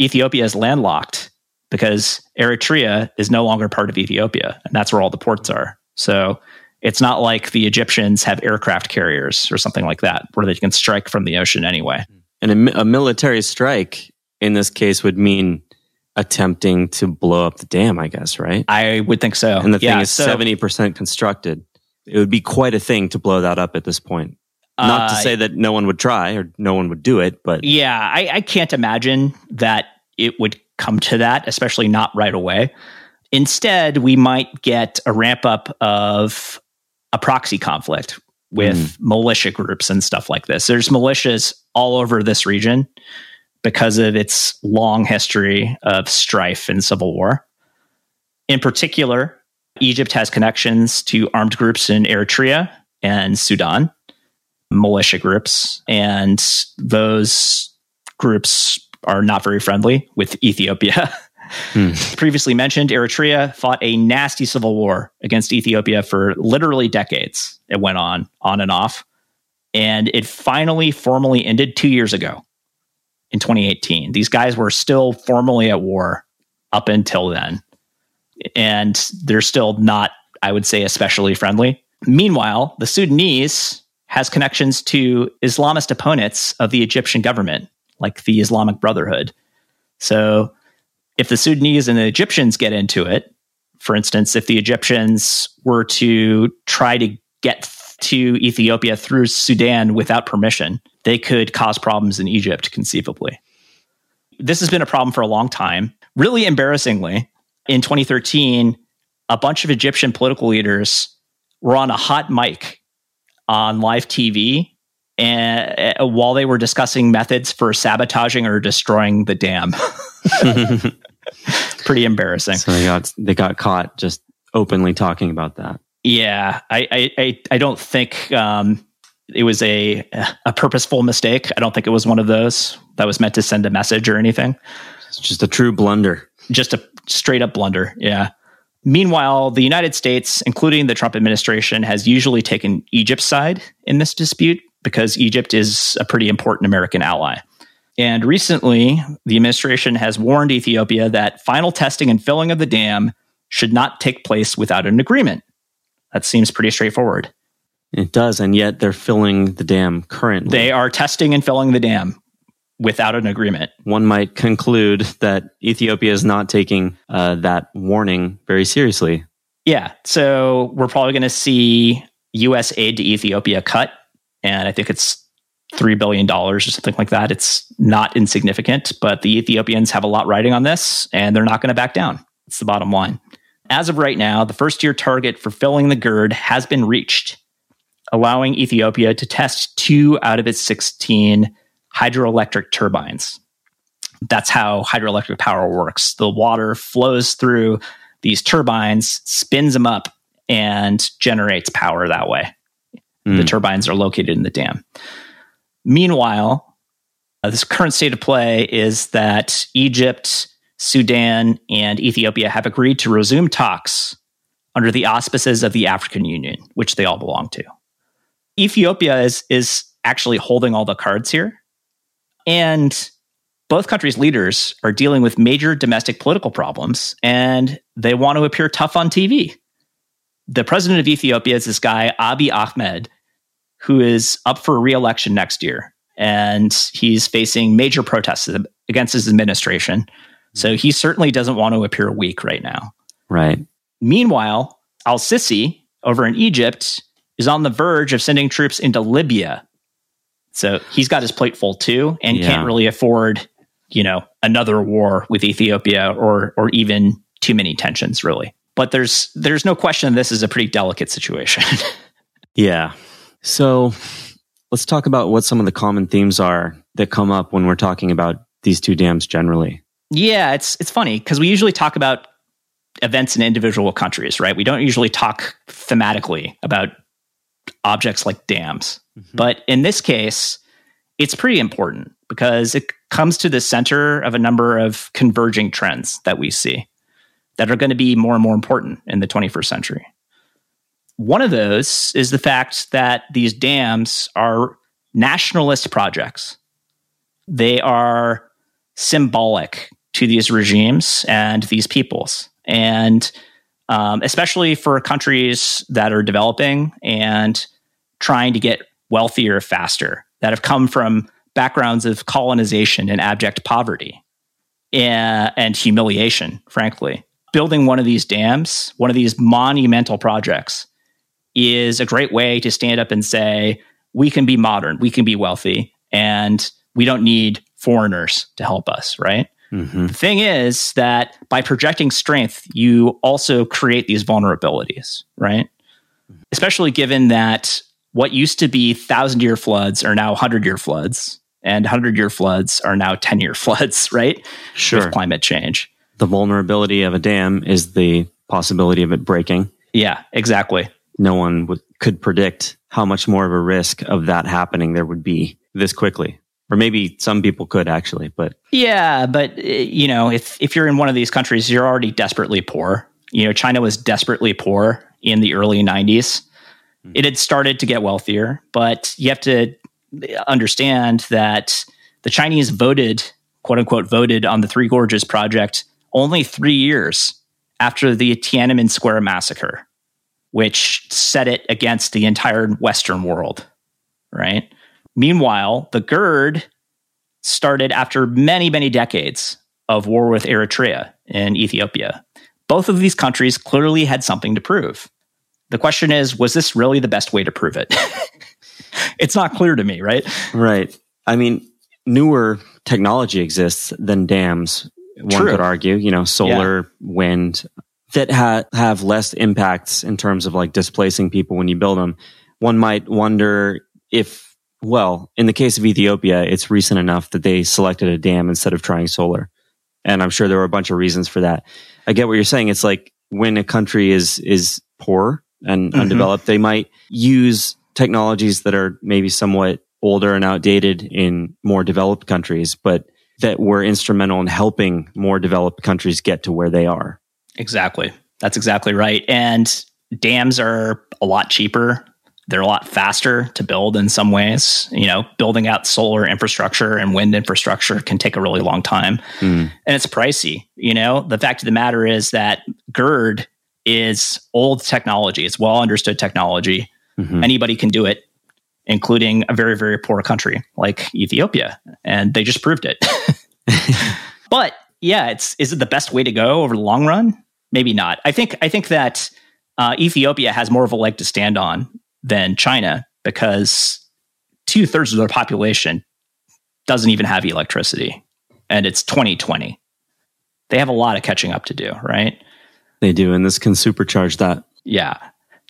Ethiopia is landlocked because Eritrea is no longer part of Ethiopia, and that's where all the ports are. So it's not like the Egyptians have aircraft carriers or something like that where they can strike from the ocean anyway. And a, a military strike in this case would mean attempting to blow up the dam, I guess, right? I would think so. And the thing is so- 70% constructed. It would be quite a thing to blow that up at this point. Not to Uh, say that no one would try or no one would do it, but Yeah, I, I can't imagine that it would come to that, especially not right away. Instead, we might get a ramp up of a proxy conflict with mm-hmm. militia groups and stuff like this. There's militias all over this region because of its long history of strife and civil war. In particular, Egypt has connections to armed groups in Eritrea and Sudan militia groups, and those groups are not very friendly with Ethiopia. Hmm. Previously mentioned, Eritrea fought a nasty civil war against Ethiopia for literally decades. It went on, on and off. And it finally formally ended two years ago in 2018. These guys were still formally at war up until then. And they're still not, I would say, especially friendly. Meanwhile, the Sudanese has connections to Islamist opponents of the Egyptian government, like the Islamic Brotherhood. So if the Sudanese and the Egyptians get into it, for instance, if the Egyptians were to try to get to Ethiopia through Sudan without permission, they could cause problems in Egypt, conceivably. This has been a problem for a long time. Really embarrassingly, in 2013, a bunch of Egyptian political leaders were on a hot mic on live TV and, uh, while they were discussing methods for sabotaging or destroying the dam. Pretty embarrassing. so they got they got caught just openly talking about that. Yeah, I I I, I don't think um, it was a a purposeful mistake. I don't think it was one of those that was meant to send a message or anything. It's just a true blunder. Just a straight up blunder. Yeah. Meanwhile, the United States, including the Trump administration, has usually taken Egypt's side in this dispute because Egypt is a pretty important American ally. And recently, the administration has warned Ethiopia that final testing and filling of the dam should not take place without an agreement. That seems pretty straightforward. It does, and yet they're filling the dam currently. They are testing and filling the dam without an agreement. One might conclude that Ethiopia is not taking uh, that warning very seriously. Yeah. So we're probably going to see U.S. aid to Ethiopia cut. And I think it's $3 billion or something like that. It's not insignificant, but the Ethiopians have a lot riding on this and they're not going to back down. It's the bottom line. As of right now, the first year target for filling the GERD has been reached, allowing Ethiopia to test two out of its 16 hydroelectric turbines. That's how hydroelectric power works. The water flows through these turbines, spins them up, and generates power that way. The Mm. turbines are located in the dam. Meanwhile, uh, this current state of play is that Egypt, Sudan, and Ethiopia have agreed to resume talks under the auspices of the African Union, which they all belong to. Ethiopia is, is actually holding all the cards here. And both countries' leaders are dealing with major domestic political problems, and they want to appear tough on TV. The president of Ethiopia is this guy, Abiy Ahmed, who is up for re-election next year and he's facing major protests against his administration so he certainly doesn't want to appear weak right now Right. meanwhile al-sisi over in egypt is on the verge of sending troops into libya so he's got his plate full too and Yeah. can't really afford you know another war with ethiopia or or even too many tensions really but there's there's no question this is a pretty delicate situation Yeah. So let's talk about what some of the common themes are that come up when we're talking about these two dams generally. Yeah, it's it's funny because we usually talk about events in individual countries, right? We don't usually talk thematically about objects like dams. Mm-hmm. But in this case, it's pretty important because it comes to the center of a number of converging trends that we see that are going to be more and more important in the 21st century. One of those is the fact that these dams are nationalist projects. They are symbolic to these regimes and these peoples. And um, especially for countries that are developing and trying to get wealthier faster, that have come from backgrounds of colonization and abject poverty and, and humiliation, frankly. Building one of these dams, one of these monumental projects, is a great way to stand up and say, we can be modern, we can be wealthy, and we don't need foreigners to help us, right? Mm-hmm. The thing is that by projecting strength, you also create these vulnerabilities, right? Especially given that what used to be thousand year floods are now hundred year floods, and hundred year floods are now 10 year floods, right? Sure. With climate change. The vulnerability of a dam is the possibility of it breaking. Yeah, exactly. No one would, could predict how much more of a risk of that happening there would be this quickly. Or maybe some people could actually but yeah but eh, you know if if you're in one of these countries you're already desperately poor. You know china was desperately poor in the early 90s mm-hmm. it had started to get wealthier but you have to understand that the chinese voted quote unquote voted on the three gorges project only 3 years after the tiananmen square massacre which set it against the entire western world right Meanwhile, the GERD started after many, many decades of war with Eritrea and Ethiopia. Both of these countries clearly had something to prove. The question is, was this really the best way to prove it? it's not clear to me, right? Right. I mean, newer technology exists than dams. One True. could argue, you know, solar, yeah. wind that ha- have less impacts in terms of like displacing people when you build them. One might wonder if well, in the case of Ethiopia, it's recent enough that they selected a dam instead of trying solar. And I'm sure there were a bunch of reasons for that. I get what you're saying. It's like when a country is is poor and mm-hmm. undeveloped, they might use technologies that are maybe somewhat older and outdated in more developed countries, but that were instrumental in helping more developed countries get to where they are. Exactly. That's exactly right. And dams are a lot cheaper they're a lot faster to build in some ways. You know, building out solar infrastructure and wind infrastructure can take a really long time. Mm. And it's pricey. You know, the fact of the matter is that GERD is old technology, it's well understood technology. Mm-hmm. Anybody can do it, including a very, very poor country like Ethiopia. And they just proved it. but yeah, it's is it the best way to go over the long run? Maybe not. I think I think that uh, Ethiopia has more of a leg to stand on than China because two thirds of their population doesn't even have electricity, and it's 2020. They have a lot of catching up to do, right? They do, and this can supercharge that. Yeah.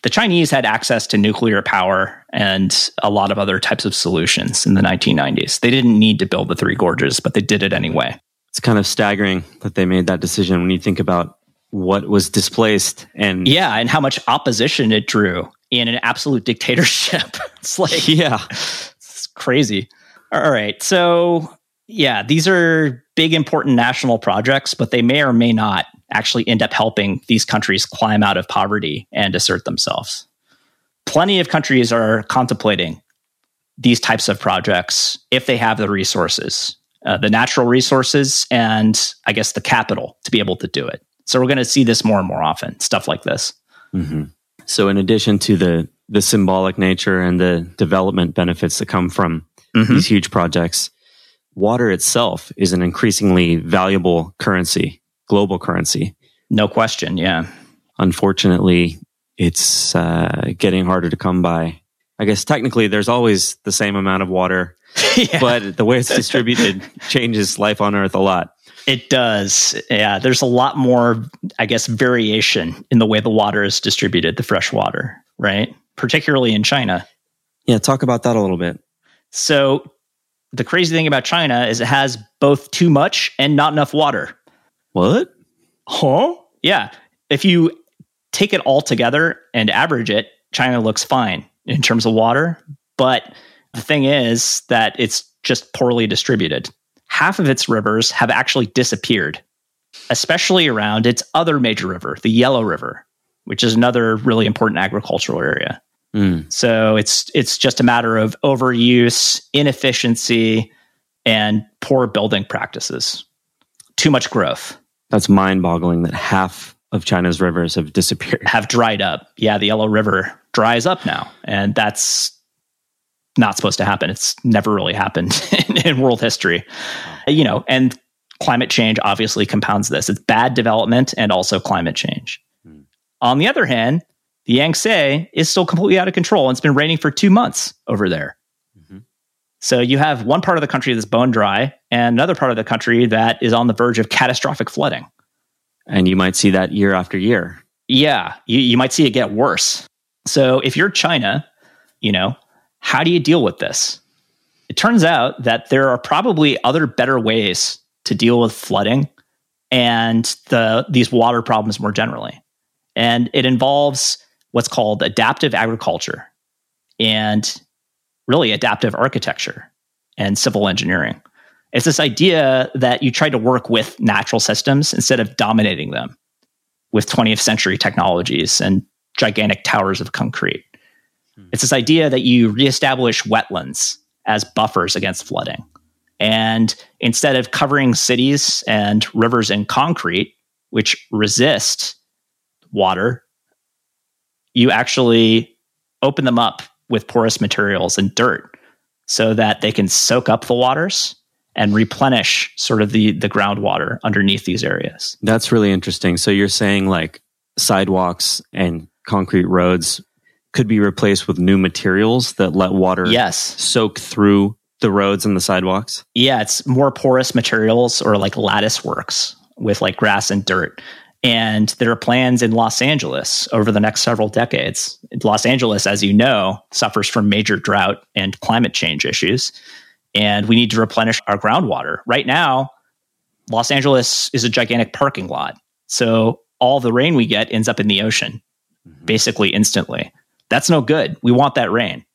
The Chinese had access to nuclear power and a lot of other types of solutions in the 1990s. They didn't need to build the Three Gorges, but they did it anyway. It's kind of staggering that they made that decision when you think about what was displaced and yeah and how much opposition it drew in an absolute dictatorship. It's like yeah. it's crazy. All right so yeah these are big important national projects but they may or may not actually end up helping these countries climb out of poverty and assert themselves. Plenty of countries are contemplating these types of projects if they have the resources uh, the natural resources and i guess the capital to be able to do it so we're going to see this more and more often, stuff like this. Mm-hmm. So in addition to the the symbolic nature and the development benefits that come from mm-hmm. these huge projects, water itself is an increasingly valuable currency, global currency. No question. Yeah. Unfortunately, it's uh, getting harder to come by. I guess technically there's always the same amount of water, yeah. but the way it's distributed changes life on Earth a lot. It does. Yeah. There's a lot more, I guess, variation in the way the water is distributed, the fresh water, right? Particularly in China. Yeah. Talk about that a little bit. So, the crazy thing about China is it has both too much and not enough water. What? Huh? Yeah. If you take it all together and average it, China looks fine in terms of water. But the thing is that it's just poorly distributed half of its rivers have actually disappeared, especially around its other major river, the Yellow River. which is another really important agricultural area. Mm. So it's it's just a matter of overuse, inefficiency, and poor building practices. Too much growth. That's mind-boggling that half of China's rivers have disappeared. Have dried up. Yeah, the Yellow River dries up now, and that's not supposed to happen. It's never really happened in, in world history. You know, and climate change obviously compounds this. It's bad development and also climate change. Hmm. On the other hand, the Yangtze is still completely out of control and it's been raining for two months over there. Mhm. So you have one part of the country that's bone dry and another part of the country that is on the verge of catastrophic flooding. And you might see that year after year. Yeah, you, you might see it get worse. So if you're China, you know, how do you deal with this? It turns out that there are probably other better ways to deal with flooding and the these water problems more generally. And it involves what's called adaptive agriculture and really adaptive architecture and civil engineering. It's this idea that you try to work with natural systems instead of dominating them with 20th century technologies and gigantic towers of concrete. Hmm. It's this idea that you reestablish wetlands as buffers against flooding. And instead of covering cities and rivers in concrete, which resist water, you actually open them up with porous materials and dirt so that they can soak up the waters and replenish sort of the, the groundwater underneath these areas. That's really interesting. So you're saying like sidewalks and concrete roads could be replaced with new materials that let water Yes. soak through the roads and the sidewalks? Yeah, it's more porous materials or like lattice works with like grass and dirt. And there are plans in Los Angeles over the next several decades. Los Angeles, as you know, suffers from major drought and climate change issues. And we need to replenish our groundwater. Right now, Los Angeles is a gigantic parking lot. So all the rain we get ends up in the ocean mm-hmm. basically instantly. That's no good. We want that rain.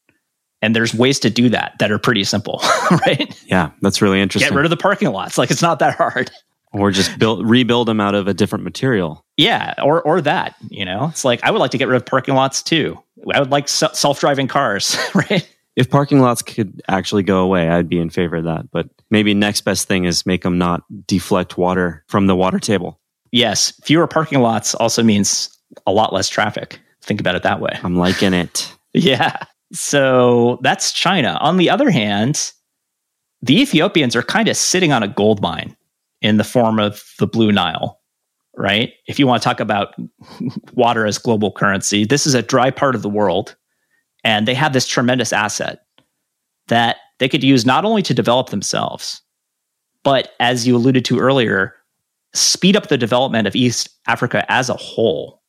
And there's ways to do that that are pretty simple, right? Yeah, that's really interesting. Get rid of the parking lots. Like it's not that hard. or just build rebuild them out of a different material. Yeah, or or that. You know, it's like I would like to get rid of parking lots too. I would like self-driving cars, right? If parking lots could actually go away, I'd be in favor of that. But maybe next best thing is make them not deflect water from the water table. Yes, fewer parking lots also means a lot less traffic. Think about it that way. I'm liking it. Yeah. So that's China. On the other hand, the Ethiopians are kind of sitting on a gold mine in the form of the Blue Nile, right? If you want to talk about water as global currency, this is a dry part of the world. And they have this tremendous asset that they could use not only to develop themselves, but as you alluded to earlier, speed up the development of East Africa as a whole.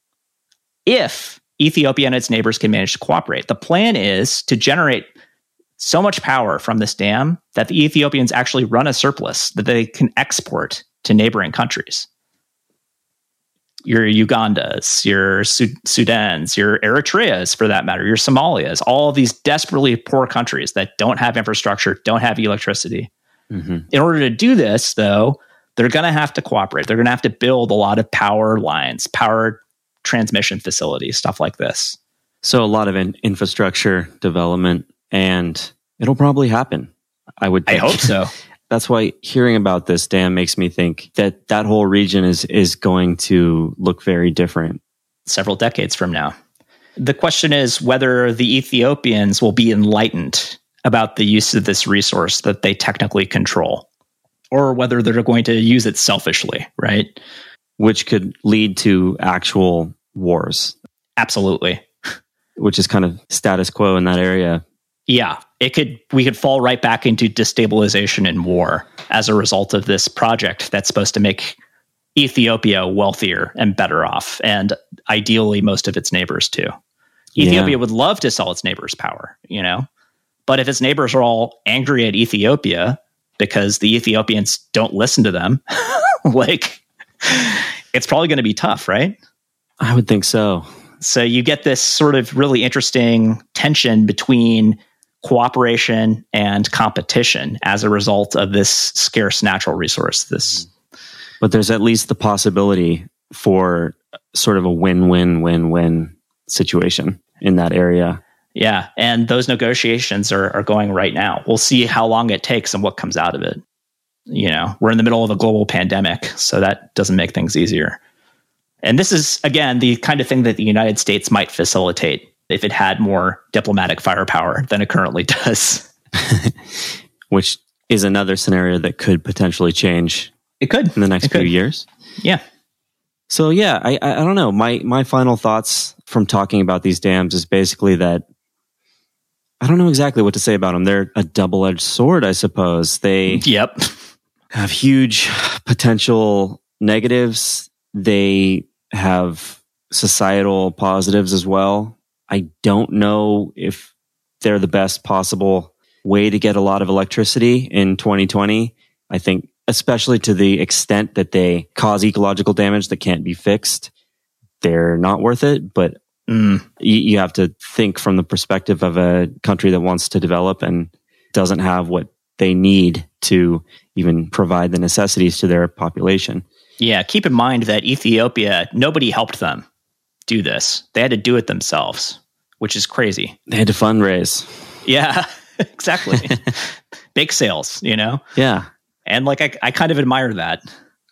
If Ethiopia and its neighbors can manage to cooperate, the plan is to generate so much power from this dam that the Ethiopians actually run a surplus that they can export to neighboring countries. Your Ugandas, your Sudans, your Eritreas, for that matter, your Somalias, all these desperately poor countries that don't have infrastructure, don't have electricity. hmm In order to do this, though, they're going to have to cooperate. They're going to have to build a lot of power lines, power transmission facilities, stuff like this. So a lot of in- infrastructure development, and it'll probably happen. I would. I hope so. That's why hearing about this dam makes me think that that whole region is is going to look very different. several decades from now. The question is whether the Ethiopians will be enlightened about the use of this resource that they technically control, or whether they're going to use it selfishly, right? which could lead to actual wars, Absolutely. which is kind of status quo in that area. Yeah, it could we could fall right back into destabilization and war as a result of this project that's supposed to make Ethiopia wealthier and better off and ideally most of its neighbors too. Yeah. Ethiopia would love to sell its neighbors power, you know. But if its neighbors are all angry at Ethiopia because the Ethiopians don't listen to them, like it's probably going to be tough, right? I would think so. So you get this sort of really interesting tension between cooperation and competition as a result of this scarce natural resource. This mm. But there's at least the possibility for sort of a win-win-win-win situation in that area. Yeah, and those negotiations are are going right now. We'll see how long it takes and what comes out of it. You know, we're in the middle of a global pandemic, so that doesn't make things easier. And this is again the kind of thing that the United States might facilitate if it had more diplomatic firepower than it currently does. Which is another scenario that could potentially change It could in the next It few could. years. Yeah. So yeah, I, I don't know. My my final thoughts from talking about these dams is basically that I don't know exactly what to say about them. They're a double edged sword, I suppose. They Yep. have huge potential negatives. They have societal positives as well. I don't know if they're the best possible way to get a lot of electricity in 2020. I think, especially to the extent that they cause ecological damage that can't be fixed, they're not worth it. But Mm, you, you have to think from the perspective of a country that wants to develop and doesn't have what they need to even provide the necessities to their population. Yeah. Keep in mind that Ethiopia, nobody helped them do this. They had to do it themselves, which is crazy. They had to fundraise. Yeah, exactly. Big sales, you know? Yeah. And like, I, I kind of admire that.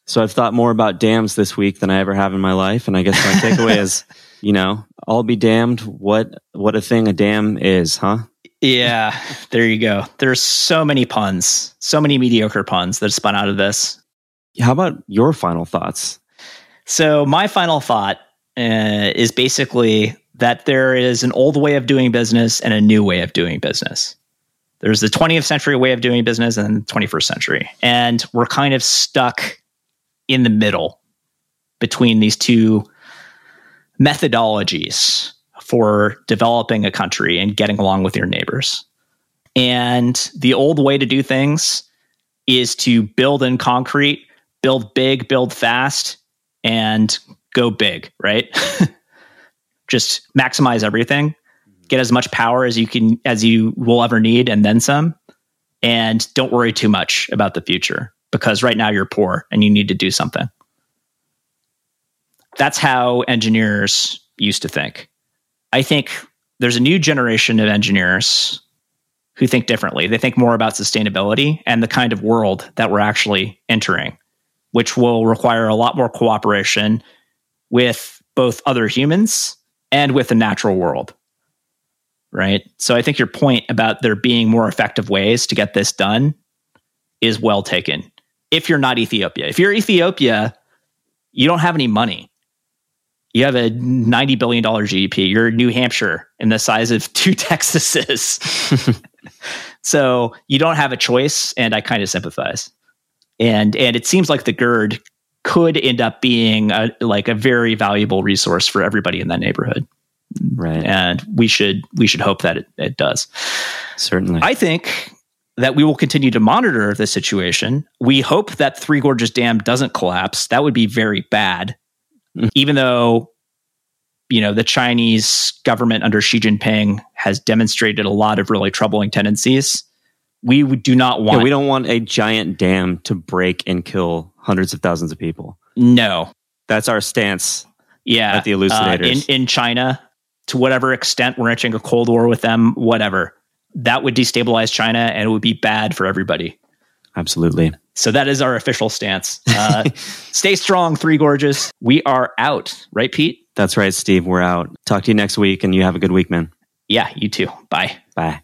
So I've thought more about dams this week than I ever have in my life. And I guess my takeaway is, you know, I'll be damned what what a thing a dam is, huh? Yeah, there you go. There's so many puns, so many mediocre puns that spun out of this. How about your final thoughts? So, my final thought uh, is basically that there is an old way of doing business and a new way of doing business. There's the 20th century way of doing business and the 21st century. And we're kind of stuck in the middle between these two methodologies for developing a country and getting along with your neighbors. And the old way to do things is to build in concrete, build big, build fast, and go big, right? Just maximize everything, get as much power as you can as you will ever need and then some. And don't worry too much about the future because right now you're poor and you need to do something. That's how engineers used to think. I think there's a new generation of engineers who think differently. They think more about sustainability and the kind of world that we're actually entering, which will require a lot more cooperation with both other humans and with the natural world. Right. So I think your point about there being more effective ways to get this done is well taken. If you're not Ethiopia, if you're Ethiopia, you don't have any money. You have a $90 billion GDP. You're New Hampshire in the size of two Texases. so you don't have a choice, and I kind of sympathize. And and it seems like the GERD could end up being a, like a very valuable resource for everybody in that neighborhood. Right. And we should we should hope that it, it does. Certainly. I think that we will continue to monitor the situation. We hope that Three Gorges Dam doesn't collapse. That would be very bad. Mm. Even though, you know, the Chinese government under Xi Jinping has demonstrated a lot of really troubling tendencies. We do not want yeah, we don't want a giant dam to break and kill hundreds of thousands of people. no. That's our stance. Yeah. At the Uh, elucidators. in, in China, to whatever extent we're entering a Cold War with them, whatever. That would destabilize China and it would be bad for everybody. Absolutely. So that is our official stance. Uh, stay strong, Three Gorges. We are out, right, Pete? That's right, Steve. We're out. Talk to you next week and you have a good week, man. Yeah, you too. Bye. Bye.